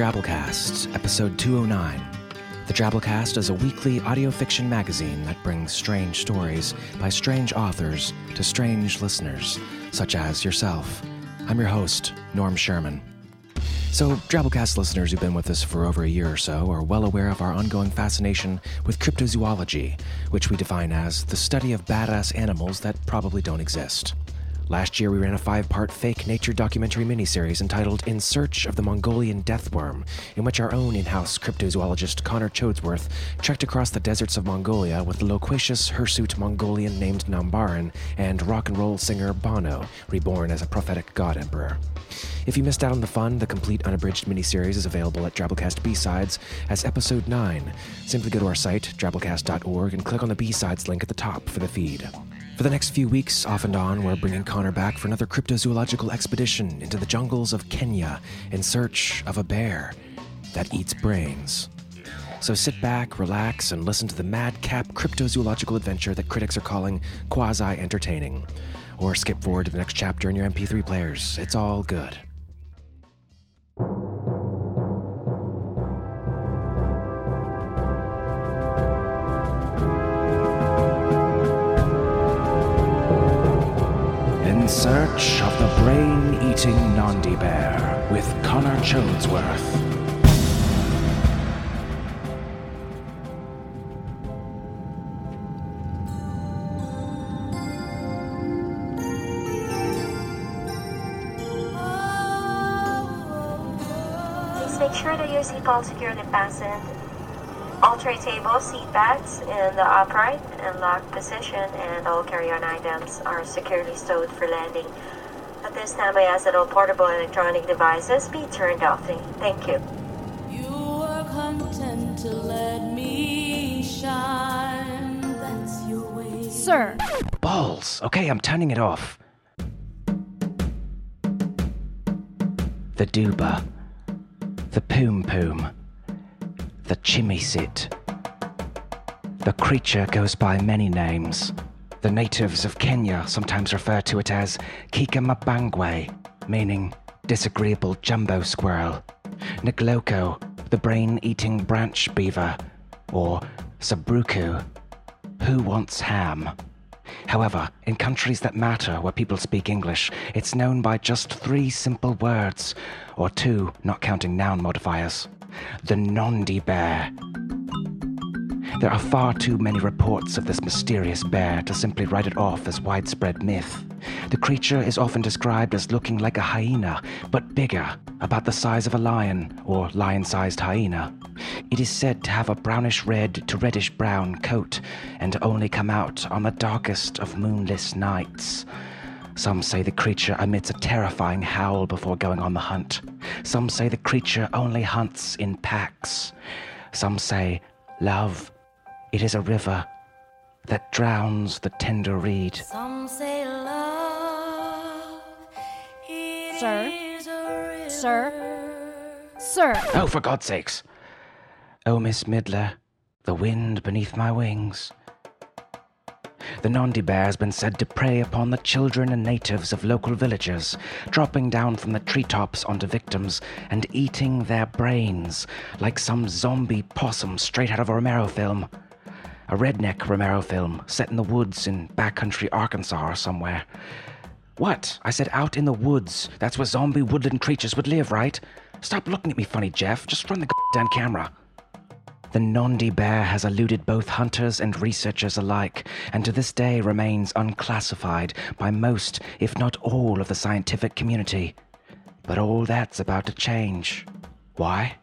Drabblecast, episode 209. The Drabblecast is a weekly audio fiction magazine that brings strange stories by strange authors to strange listeners, such as yourself. I'm your host, Norm Sherman. So, Drabblecast listeners who've been with us for over a year or so are well aware of our ongoing fascination with cryptozoology, which we define as the study of badass animals that probably don't exist. Last year, we ran a five part fake nature documentary miniseries entitled In Search of the Mongolian Deathworm, in which our own in house cryptozoologist Connor Chodesworth trekked across the deserts of Mongolia with loquacious hirsute Mongolian named Nambaran and rock and roll singer Bono, reborn as a prophetic god emperor. If you missed out on the fun, the complete unabridged miniseries is available at Drabblecast B-Sides as Episode 9. Simply go to our site, drabblecast.org, and click on the B-Sides link at the top for the feed. For the next few weeks, off and on, we're bringing Connor back for another cryptozoological expedition into the jungles of Kenya in search of a bear that eats brains. So sit back, relax, and listen to the madcap cryptozoological adventure that critics are calling quasi entertaining. Or skip forward to the next chapter in your MP3 players. It's all good. Search of the brain eating Nandi Bear with Connor Chodesworth. Please make sure that your seatbelt securely fastened. All tray tables, seat backs in the upright and locked position, and all carry-on items are securely stowed for landing. At this time, I ask that all portable electronic devices be turned off. Thank you. You were content to let me shine. That's your way. Sir, Balls! Okay, I'm turning it off. The Duba. The Poom Poom. The Chimisit. The creature goes by many names. The natives of Kenya sometimes refer to it as Kikamabangwe, meaning disagreeable jumbo squirrel. Nigloko, the brain eating branch beaver, or Sabruku, who wants ham? However, in countries that matter where people speak English, it's known by just three simple words, or two, not counting noun modifiers. The Nandi Bear. There are far too many reports of this mysterious bear to simply write it off as widespread myth. The creature is often described as looking like a hyena, but bigger, about the size of a lion or lion sized hyena. It is said to have a brownish red to reddish brown coat and only come out on the darkest of moonless nights. Some say the creature emits a terrifying howl before going on the hunt. Some say the creature only hunts in packs. Some say, love, it is a river that drowns the tender reed. Some say love. it Sir? is a river. Sir? sir, Oh, for God's sakes! Oh, Miss Midler, the wind beneath my wings. The Nandi bear has been said to prey upon the children and natives of local villages, dropping down from the treetops onto victims and eating their brains like some zombie possum straight out of a Romero film. A redneck Romero film set in the woods in backcountry Arkansas or somewhere. What? I said out in the woods. That's where zombie woodland creatures would live, right? Stop looking at me funny, Jeff. Just run the goddamn camera. The Nandi bear has eluded both hunters and researchers alike, and to this day remains unclassified by most, if not all, of the scientific community. But all that's about to change. Why?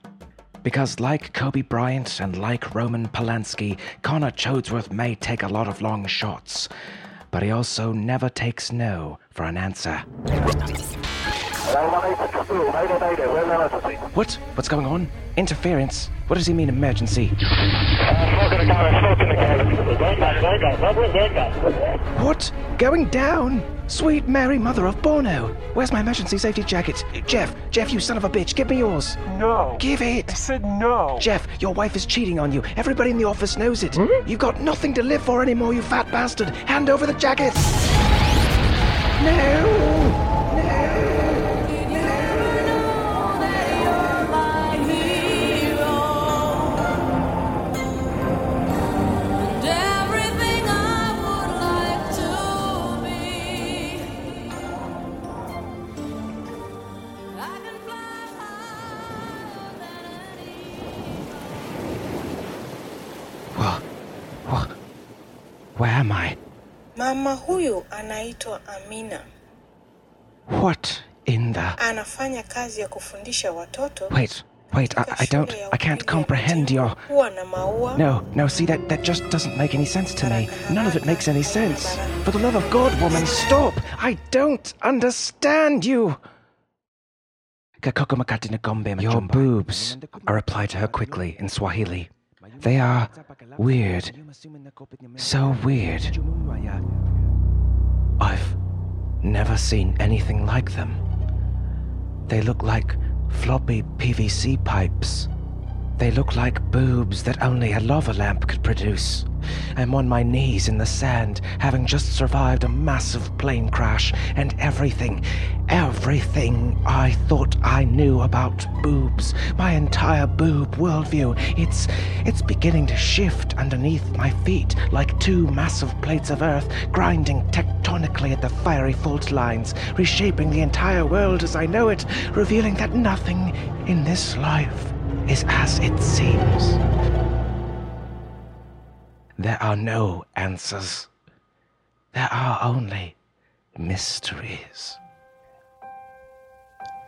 Because, like Kobe Bryant and like Roman Polanski, Connor Chodesworth may take a lot of long shots, but he also never takes no for an answer. What? What's going on? Interference? What does he mean, emergency? What? Going down? Sweet Mary, mother of Bono. Where's my emergency safety jacket? Jeff, Jeff, you son of a bitch, give me yours. No. Give it. I said no. Jeff, your wife is cheating on you. Everybody in the office knows it. Hmm? You've got nothing to live for anymore, you fat bastard. Hand over the jacket. No. Mama huyu anaitwa Amina. What in the? Anafanya kazi ya kufundisha watoto. Wait, wait. I, I don't. I can't comprehend your. Huwa na maua. No, no. See that that just doesn't make any sense to me. None of it makes any sense. For the love of God, woman, stop! I don't understand you. Your boobs. I replied to her quickly in Swahili. They are weird. So weird. I've never seen anything like them. They look like floppy PVC pipes. They look like boobs that only a lava lamp could produce. I'm on my knees in the sand, having just survived a massive plane crash, and everything, everything I thought I knew about boobs, my entire boob worldview, it's it's beginning to shift underneath my feet like two massive plates of earth grinding tectonically at the fiery fault lines, reshaping the entire world as I know it, revealing that nothing in this life is as it seems. There are no answers. There are only mysteries.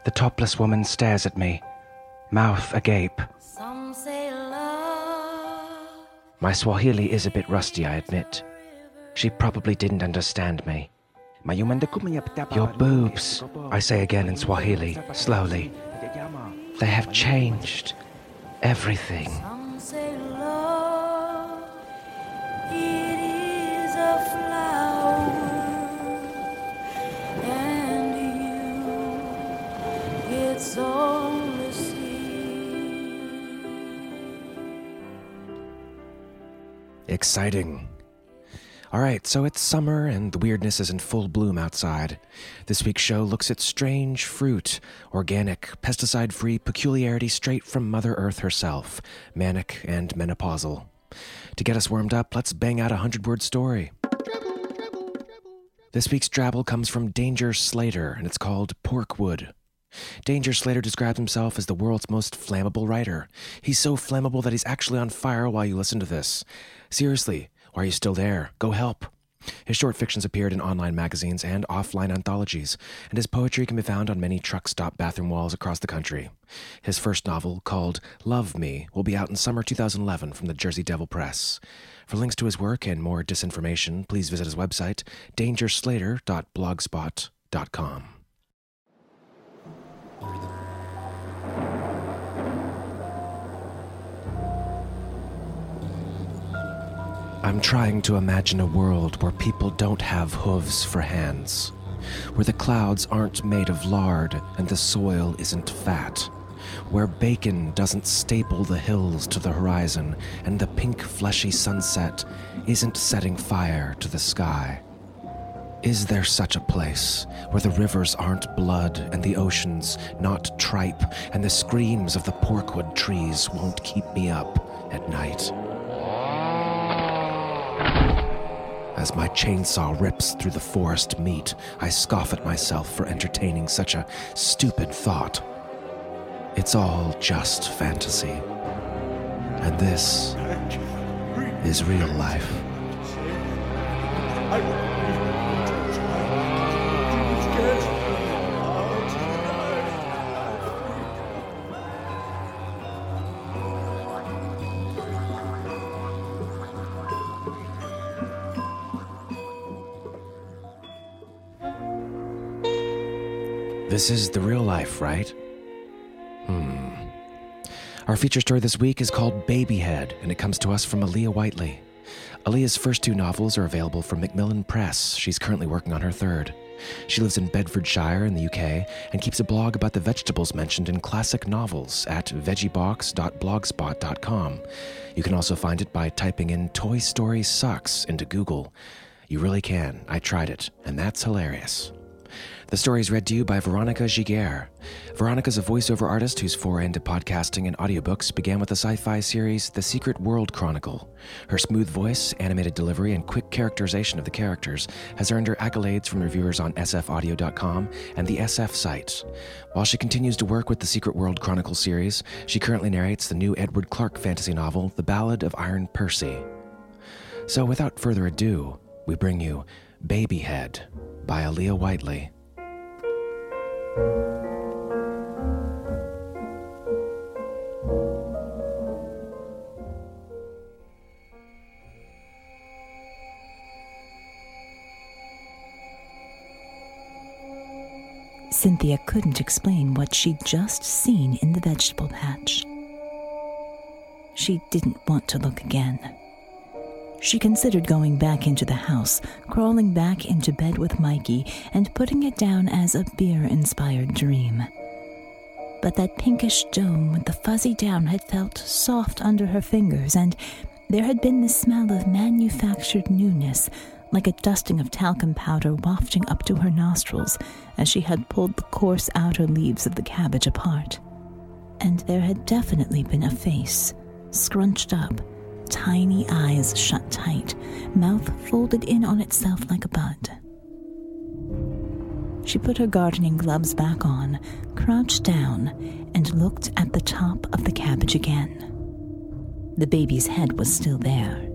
The topless woman stares at me, mouth agape. Some say love My Swahili is a bit rusty, I admit. She probably didn't understand me. Your boobs, I say again in Swahili, slowly. They have changed everything. Some say love it is a flower and you it's only seed. Exciting. All right, so it's summer and the weirdness is in full bloom outside. This week's show looks at strange fruit, organic, pesticide free peculiarity straight from Mother Earth herself, manic and menopausal. To get us warmed up, let's bang out a hundred word story. This week's drabble comes from Danger Slater, and it's called Porkwood. Danger Slater describes himself as the world's most flammable writer. He's so flammable that he's actually on fire while you listen to this. Seriously, why are you still there? Go help. His short fictions appeared in online magazines and offline anthologies, and his poetry can be found on many truck stop bathroom walls across the country. His first novel, called Love Me, will be out in summer 2011 from the Jersey Devil Press. For links to his work and more disinformation, please visit his website, dangerslater.blogspot.com. I'm trying to imagine a world where people don't have hooves for hands, where the clouds aren't made of lard and the soil isn't fat, where bacon doesn't staple the hills to the horizon and the pink fleshy sunset isn't setting fire to the sky. Is there such a place where the rivers aren't blood and the oceans not tripe and the screams of the porkwood trees won't keep me up at night? As my chainsaw rips through the forest meat, I scoff at myself for entertaining such a stupid thought. It's all just fantasy. And this is real life. This is the real life, right? Hmm. Our feature story this week is called Babyhead, and it comes to us from Aliya Whiteley. Aliya's first two novels are available from Macmillan Press. She's currently working on her third. She lives in Bedfordshire in the UK and keeps a blog about the vegetables mentioned in classic novels at veggiebox.blogspot.com. You can also find it by typing in Toy Story Sucks into Google. You really can. I tried it, and that's hilarious. The story is read to you by Veronica Giguère. Veronica's a voiceover artist whose foray into podcasting and audiobooks began with the sci fi series The Secret World Chronicle. Her smooth voice, animated delivery, and quick characterization of the characters has earned her accolades from reviewers on sfaudio.com and the SF site. While she continues to work with the Secret World Chronicle series, she currently narrates the new Edward Clarke fantasy novel, The Ballad of Iron Percy. So, without further ado, we bring you Babyhead by Aliya Whiteley. Cynthia couldn't explain what she'd just seen in the vegetable patch. She didn't want to look again. She considered going back into the house, crawling back into bed with Mikey, and putting it down as a beer inspired dream. But that pinkish dome with the fuzzy down had felt soft under her fingers, and there had been the smell of manufactured newness, like a dusting of talcum powder wafting up to her nostrils as she had pulled the coarse outer leaves of the cabbage apart. And there had definitely been a face, scrunched up, tiny eyes shut tight, mouth folded in on itself like a bud. She put her gardening gloves back on, crouched down, and looked at the top of the cabbage again. The baby's head was still there.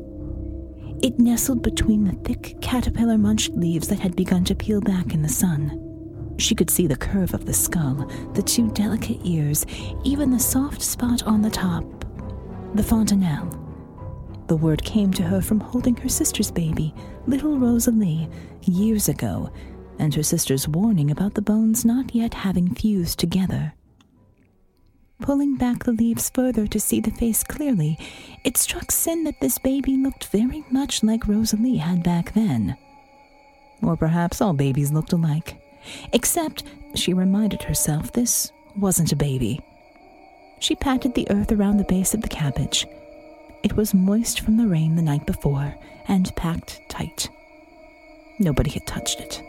It nestled between the thick caterpillar munched leaves that had begun to peel back in the sun. She could see the curve of the skull, the two delicate ears, even the soft spot on the top. The fontanelle. The word came to her from holding her sister's baby, little Rosalie, years ago, and her sister's warning about the bones not yet having fused together. Pulling back the leaves further to see the face clearly, it struck Sin that this baby looked very much like Rosalie had back then. Or perhaps all babies looked alike. Except, she reminded herself, this wasn't a baby. She patted the earth around the base of the cabbage. It was moist from the rain the night before and packed tight. Nobody had touched it.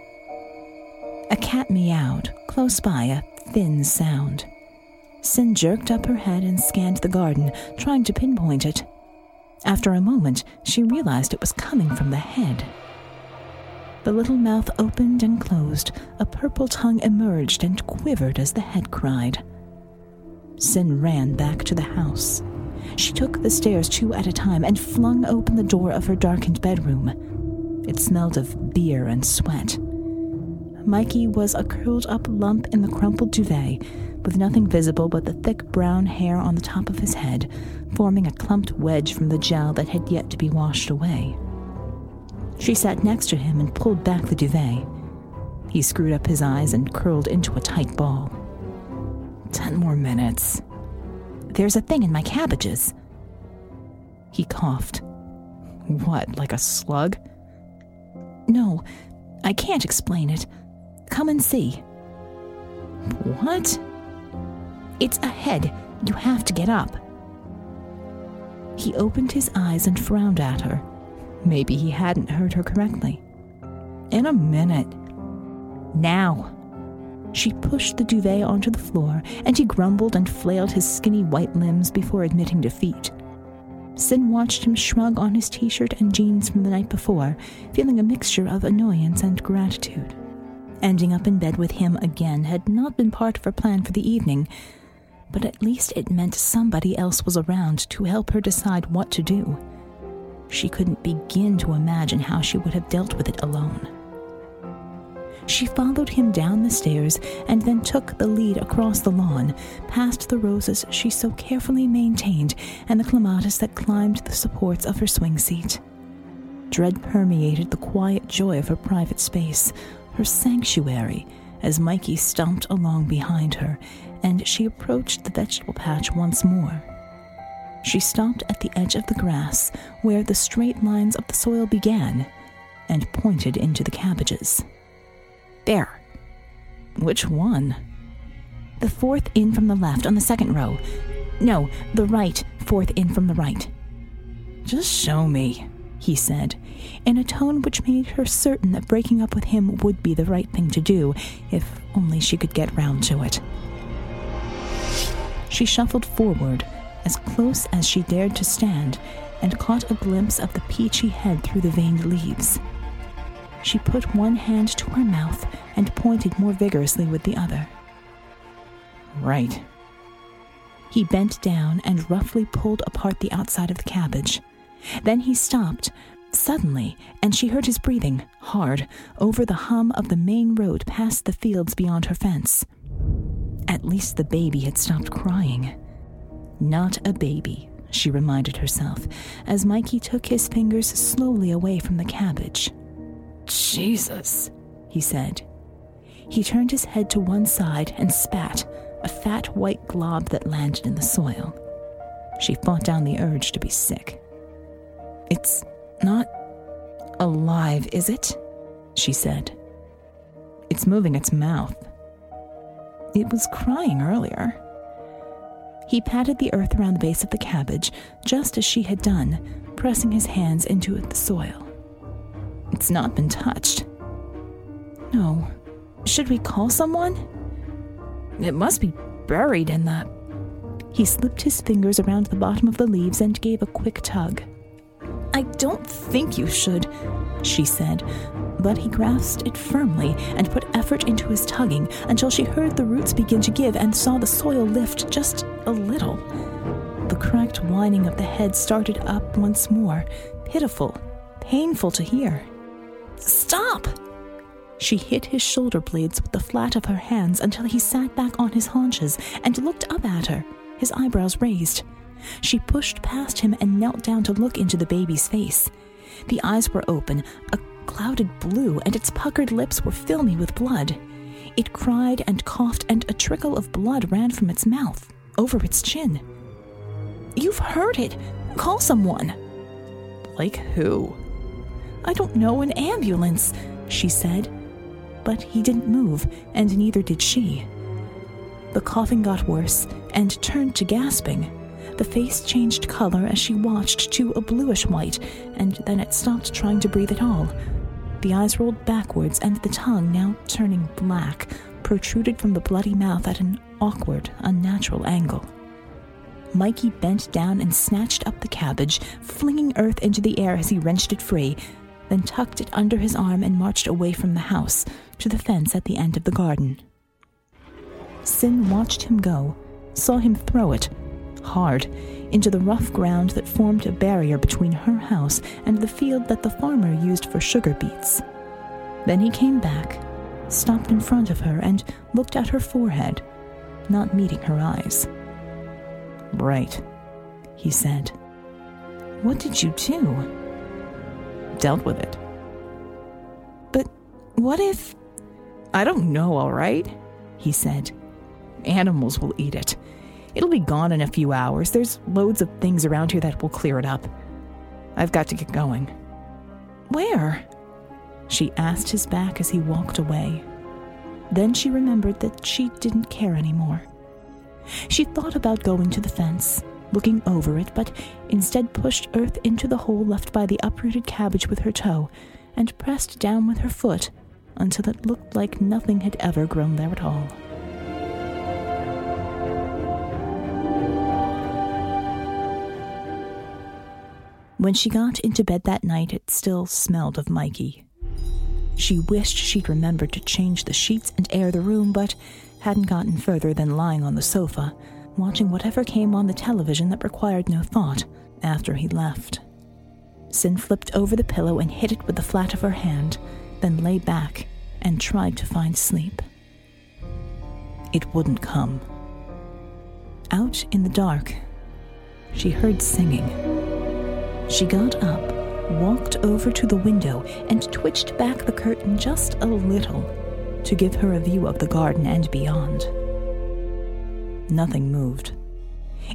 A cat meowed, close by, a thin sound. Sin jerked up her head and scanned the garden, trying to pinpoint it. After a moment, she realized it was coming from the head. The little mouth opened and closed, a purple tongue emerged and quivered as the head cried. Sin ran back to the house. She took the stairs two at a time and flung open the door of her darkened bedroom. It smelled of beer and sweat. Mikey was a curled up lump in the crumpled duvet, with nothing visible but the thick brown hair on the top of his head, forming a clumped wedge from the gel that had yet to be washed away. She sat next to him and pulled back the duvet. He screwed up his eyes and curled into a tight ball. Ten more minutes. There's a thing in my cabbages. He coughed. What, like a slug? No, I can't explain it. Come and see. What? It's a head. You have to get up. He opened his eyes and frowned at her. Maybe he hadn't heard her correctly. In a minute. Now. She pushed the duvet onto the floor, and he grumbled and flailed his skinny white limbs before admitting defeat. Sin watched him shrug on his t shirt and jeans from the night before, feeling a mixture of annoyance and gratitude. Ending up in bed with him again had not been part of her plan for the evening, but at least it meant somebody else was around to help her decide what to do. She couldn't begin to imagine how she would have dealt with it alone. She followed him down the stairs and then took the lead across the lawn, past the roses she so carefully maintained and the clematis that climbed the supports of her swing seat. Dread permeated the quiet joy of her private space, her sanctuary, as Mikey stomped along behind her and she approached the vegetable patch once more. She stopped at the edge of the grass where the straight lines of the soil began and pointed into the cabbages. There. Which one? The fourth in from the left on the second row. No, the right, fourth in from the right. Just show me, he said, in a tone which made her certain that breaking up with him would be the right thing to do, if only she could get round to it. She shuffled forward, as close as she dared to stand, and caught a glimpse of the peachy head through the veined leaves. She put one hand to her mouth and pointed more vigorously with the other. Right. He bent down and roughly pulled apart the outside of the cabbage. Then he stopped, suddenly, and she heard his breathing, hard, over the hum of the main road past the fields beyond her fence. At least the baby had stopped crying. Not a baby, she reminded herself, as Mikey took his fingers slowly away from the cabbage. Jesus, he said. He turned his head to one side and spat, a fat white glob that landed in the soil. She fought down the urge to be sick. It's not alive, is it? She said. It's moving its mouth. It was crying earlier. He patted the earth around the base of the cabbage, just as she had done, pressing his hands into the soil. It's not been touched. No. Should we call someone? It must be buried in the. He slipped his fingers around the bottom of the leaves and gave a quick tug. I don't think you should, she said, but he grasped it firmly and put effort into his tugging until she heard the roots begin to give and saw the soil lift just a little. The cracked whining of the head started up once more, pitiful, painful to hear. Stop! She hit his shoulder blades with the flat of her hands until he sat back on his haunches and looked up at her, his eyebrows raised. She pushed past him and knelt down to look into the baby's face. The eyes were open, a clouded blue, and its puckered lips were filmy with blood. It cried and coughed, and a trickle of blood ran from its mouth, over its chin. You've heard it. Call someone. Like who? I don't know, an ambulance, she said. But he didn't move, and neither did she. The coughing got worse and turned to gasping. The face changed color as she watched to a bluish white, and then it stopped trying to breathe at all. The eyes rolled backwards, and the tongue, now turning black, protruded from the bloody mouth at an awkward, unnatural angle. Mikey bent down and snatched up the cabbage, flinging earth into the air as he wrenched it free, then tucked it under his arm and marched away from the house to the fence at the end of the garden. Sin watched him go, saw him throw it, hard, into the rough ground that formed a barrier between her house and the field that the farmer used for sugar beets. Then he came back, stopped in front of her, and looked at her forehead, not meeting her eyes. Right, he said. What did you do? Dealt with it. But what if. I don't know, all right, he said. Animals will eat it. It'll be gone in a few hours. There's loads of things around here that will clear it up. I've got to get going. Where? She asked his back as he walked away. Then she remembered that she didn't care anymore. She thought about going to the fence, looking over it, but instead pushed earth into the hole left by the uprooted cabbage with her toe and pressed down with her foot until it looked like nothing had ever grown there at all. When she got into bed that night, it still smelled of Mikey. She wished she'd remembered to change the sheets and air the room, but hadn't gotten further than lying on the sofa, watching whatever came on the television that required no thought after he left. Sin flipped over the pillow and hit it with the flat of her hand, then lay back and tried to find sleep. It wouldn't come. Out in the dark, she heard singing. She got up, walked over to the window, and twitched back the curtain just a little. to give her a view of the garden and beyond. Nothing moved.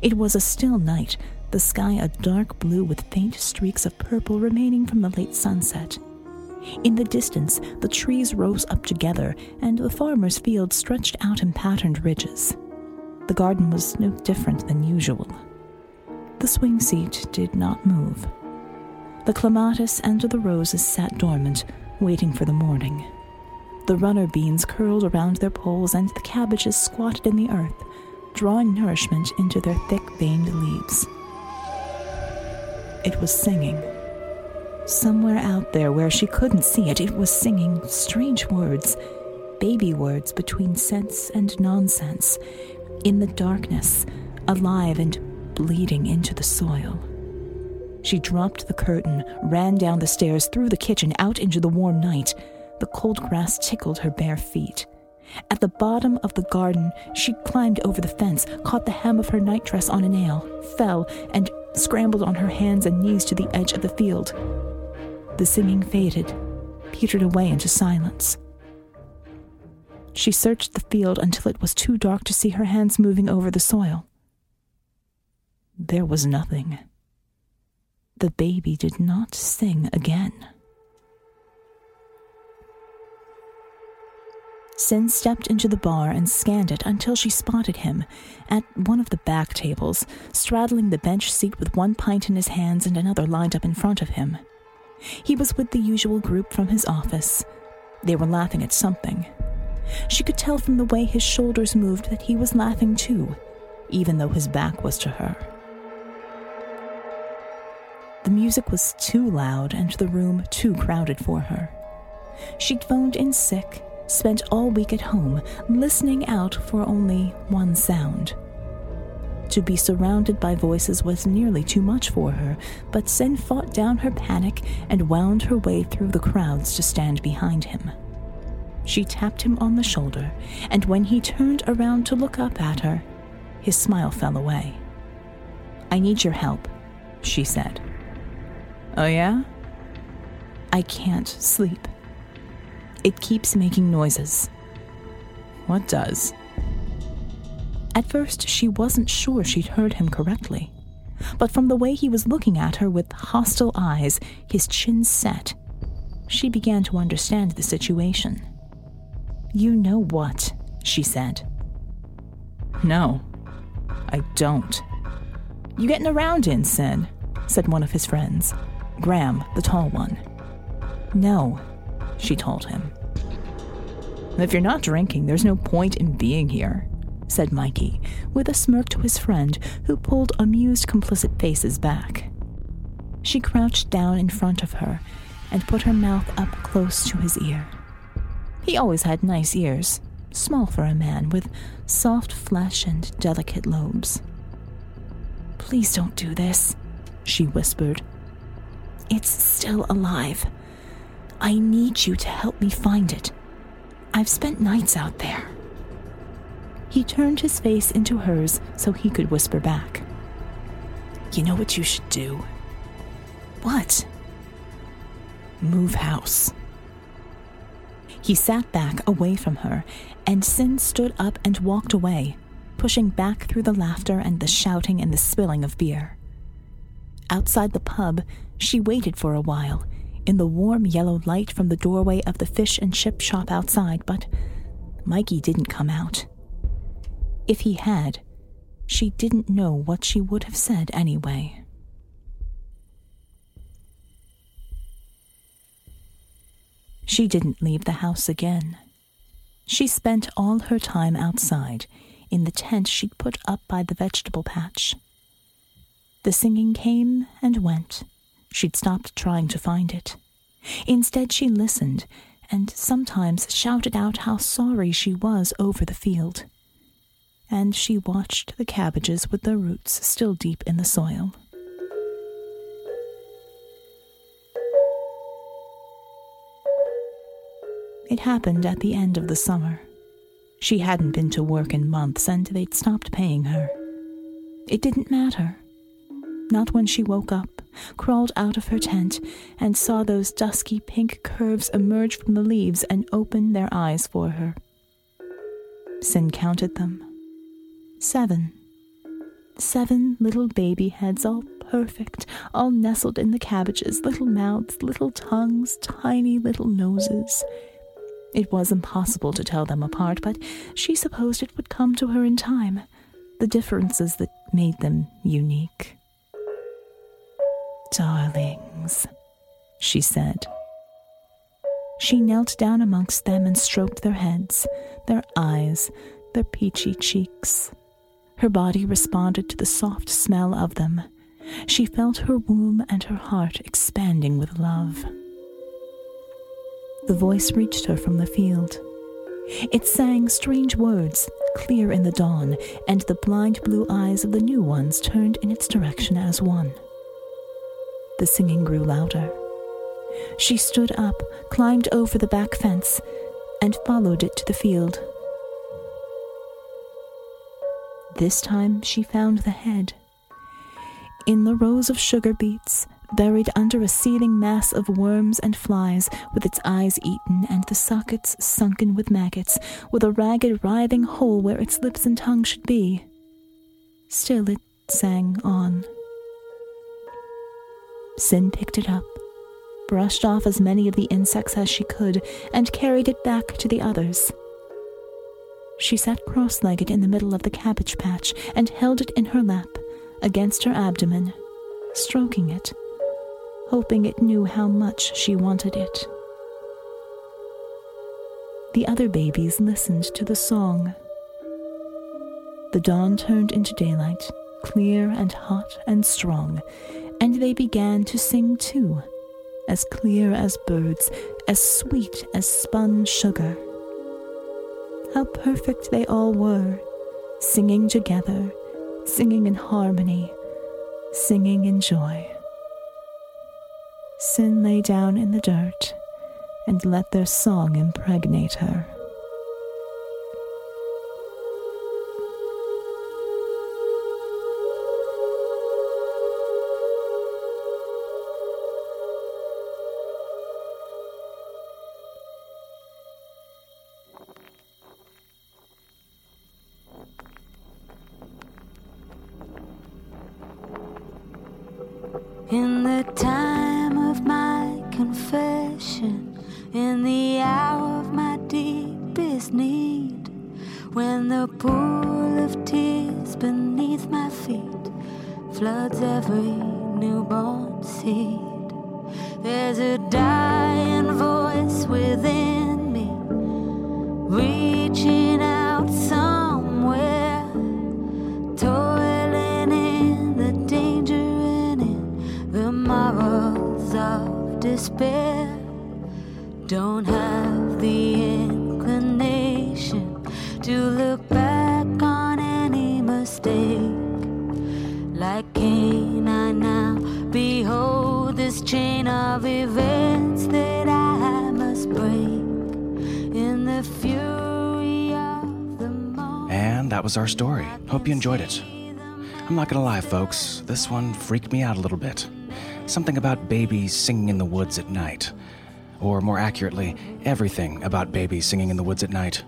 It was a still night, the sky a dark blue with faint streaks of purple remaining from the late sunset. In the distance, the trees rose up together, and the farmer's field stretched out in patterned ridges. The garden was no different than usual. The swing seat did not move. The clematis and the roses sat dormant, waiting for the morning. The runner beans curled around their poles, and the cabbages squatted in the earth, drawing nourishment into their thick veined leaves. It was singing. Somewhere out there where she couldn't see it, it was singing strange words, baby words between sense and nonsense, in the darkness, alive and bleeding into the soil. She dropped the curtain, ran down the stairs, through the kitchen, out into the warm night. The cold grass tickled her bare feet. At the bottom of the garden, she climbed over the fence, caught the hem of her nightdress on a nail, fell, and scrambled on her hands and knees to the edge of the field. The singing faded, petered away into silence. She searched the field until it was too dark to see her hands moving over the soil. There was nothing. The baby did not sing again. Sin stepped into the bar and scanned it until she spotted him at one of the back tables, straddling the bench seat with one pint in his hands and another lined up in front of him. He was with the usual group from his office. They were laughing at something. She could tell from the way his shoulders moved that he was laughing too, even though his back was to her. The music was too loud and the room too crowded for her. She'd phoned in sick spent all week at home, listening out for only one sound. To be surrounded by voices was nearly too much for her, but Sin fought down her panic and wound her way through the crowds to stand behind him. She tapped him on the shoulder, and when he turned around to look up at her, his smile fell away. I need your help, she said. Oh, yeah? I can't sleep. It keeps making noises. What does? At first, she wasn't sure she'd heard him correctly. But from the way he was looking at her with hostile eyes, his chin set, she began to understand the situation. You know what? she said. No, I don't. You getting around in, Sin? said one of his friends. Graham, the tall one. No, she told him. If you're not drinking, there's no point in being here, said Mikey, with a smirk to his friend, who pulled amused, complicit faces back. She crouched down in front of her and put her mouth up close to his ear. He always had nice ears, small for a man, with soft flesh and delicate lobes. Please don't do this, she whispered. It's still alive. I need you to help me find it. I've spent nights out there. He turned his face into hers so he could whisper back. You know what you should do? What? Move house. He sat back away from her, and Sin stood up and walked away, pushing back through the laughter and the shouting and the spilling of beer. Outside the pub, she waited for a while, in the warm yellow light from the doorway of the fish and chip shop outside, but Mikey didn't come out. If he had, she didn't know what she would have said anyway. She didn't leave the house again. She spent all her time outside, in the tent she'd put up by the vegetable patch. The singing came and went She'd stopped trying to find it. Instead, she listened and sometimes shouted out how sorry she was over the field. And she watched the cabbages with their roots still deep in the soil. It happened at the end of the summer. She hadn't been to work in months and they'd stopped paying her. It didn't matter. Not when she woke up, crawled out of her tent, and saw those dusky pink curves emerge from the leaves and open their eyes for her. Sin counted them. Seven. Seven little baby heads, all perfect, all nestled in the cabbages, little mouths, little tongues, tiny little noses. It was impossible to tell them apart, but she supposed it would come to her in time, the differences that made them unique. Darlings, she said. She knelt down amongst them and stroked their heads, their eyes, their peachy cheeks. Her body responded to the soft smell of them. She felt her womb and her heart expanding with love. The voice reached her from the field. It sang strange words, clear in the dawn, and the blind blue eyes of the new ones turned in its direction as one. The singing grew louder. She stood up, climbed over the back fence, and followed it to the field. This time she found the head. In the rows of sugar beets, buried under a seething mass of worms and flies, with its eyes eaten and the sockets sunken with maggots, with a ragged, writhing hole where its lips and tongue should be. Still it sang on. Sin picked it up, brushed off as many of the insects as she could, and carried it back to the others. She sat cross legged in the middle of the cabbage patch and held it in her lap, against her abdomen, stroking it, hoping it knew how much she wanted it. The other babies listened to the song. The dawn turned into daylight, clear and hot and strong, and they began to sing too, as clear as birds, as sweet as spun sugar. How perfect they all were, singing together, singing in harmony, singing in joy. Sin lay down in the dirt and let their song impregnate her. Floods every newborn seed, there's a dying voice within me, reaching out somewhere, toiling in the danger and in the morals of despair. That was our story. Hope you enjoyed it. I'm not gonna lie, folks, this one freaked me out a little bit. Something about babies singing in the woods at night. Or more accurately, everything about babies singing in the woods at night.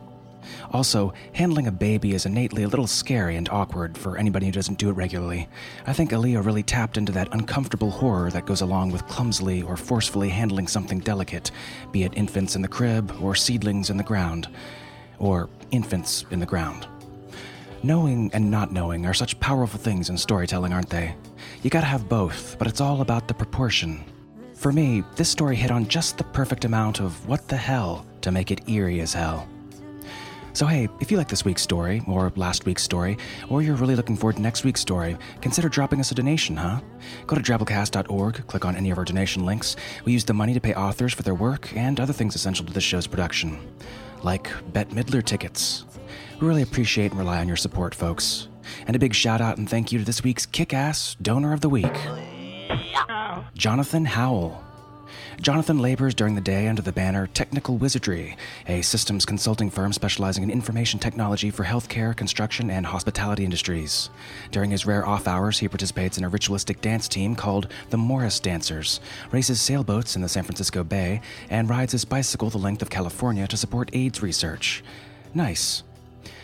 Also, handling a baby is innately a little scary and awkward for anybody who doesn't do it regularly. I think Aliya really tapped into that uncomfortable horror that goes along with clumsily or forcefully handling something delicate, be it infants in the crib or seedlings in the ground, or infants in the ground. Knowing and not knowing are such powerful things in storytelling, aren't they? You gotta have both, but it's all about the proportion. For me, this story hit on just the perfect amount of what the hell to make it eerie as hell. So, hey, if you like this week's story, or last week's story, or you're really looking forward to next week's story, consider dropping us a donation, huh? Go to drabblecast.org, click on any of our donation links. We use the money to pay authors for their work and other things essential to the show's production, like Bette Midler tickets. We really appreciate and rely on your support, folks. And a big shout out and thank you to this week's kick ass donor of the week, Jonathan Howell. Jonathan labors during the day under the banner Technical Wizardry, a systems consulting firm specializing in information technology for healthcare, construction, and hospitality industries. During his rare off hours, he participates in a ritualistic dance team called the Morris Dancers, races sailboats in the San Francisco Bay, and rides his bicycle the length of California to support AIDS research. Nice.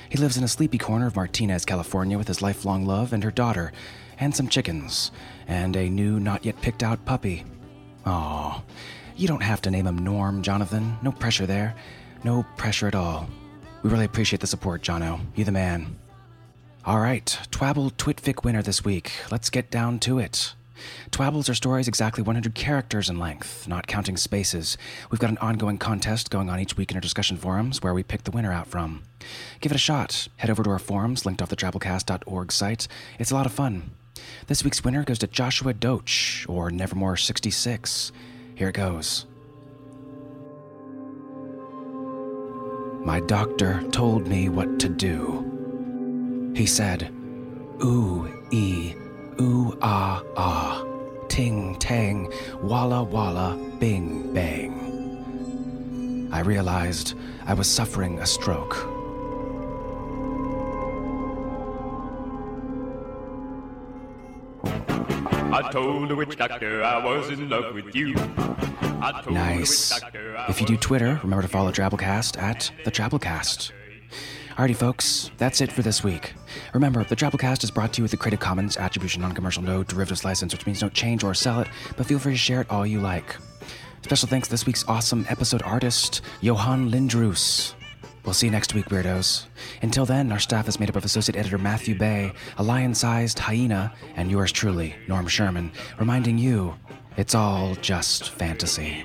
He lives in a sleepy corner of Martinez, California, with his lifelong love and her daughter, and some chickens, and a new, not yet picked out puppy. Aw, you don't have to name him Norm, Jonathan. No pressure there. No pressure at all. We really appreciate the support, Jono. You the man. All right, Twabble Twitfic winner this week. Let's get down to it. Twabbles are stories exactly 100 characters in length, not counting spaces. We've got an ongoing contest going on each week in our discussion forums where we pick the winner out from. Give it a shot. Head over to our forums, linked off the drabblecast.org site. It's a lot of fun. This week's winner goes to Joshua Doach, or Nevermore66. Here it goes. My doctor told me what to do. He said, Ooh, ee, ooh, ah, ah, ting, tang, walla, walla, bing, bang. I realized I was suffering a stroke. I told the witch doctor I was in love with you. Nice. the witch doctor I If you do Twitter, remember to follow Drabblecast at the Drabblecast. Alrighty, folks, that's it for this week. Remember, the Drabblecast is brought to you with the Creative Commons Attribution Non-Commercial No Derivatives License, which means don't change or sell it, but feel free to share it all you like. Special thanks to this week's awesome episode artist, Johan Lindroos. We'll see you next week, weirdos. Until then, our staff is made up of Associate Editor Matthew Bay, a lion sized hyena, and yours truly, Norm Sherman, reminding you it's all just fantasy.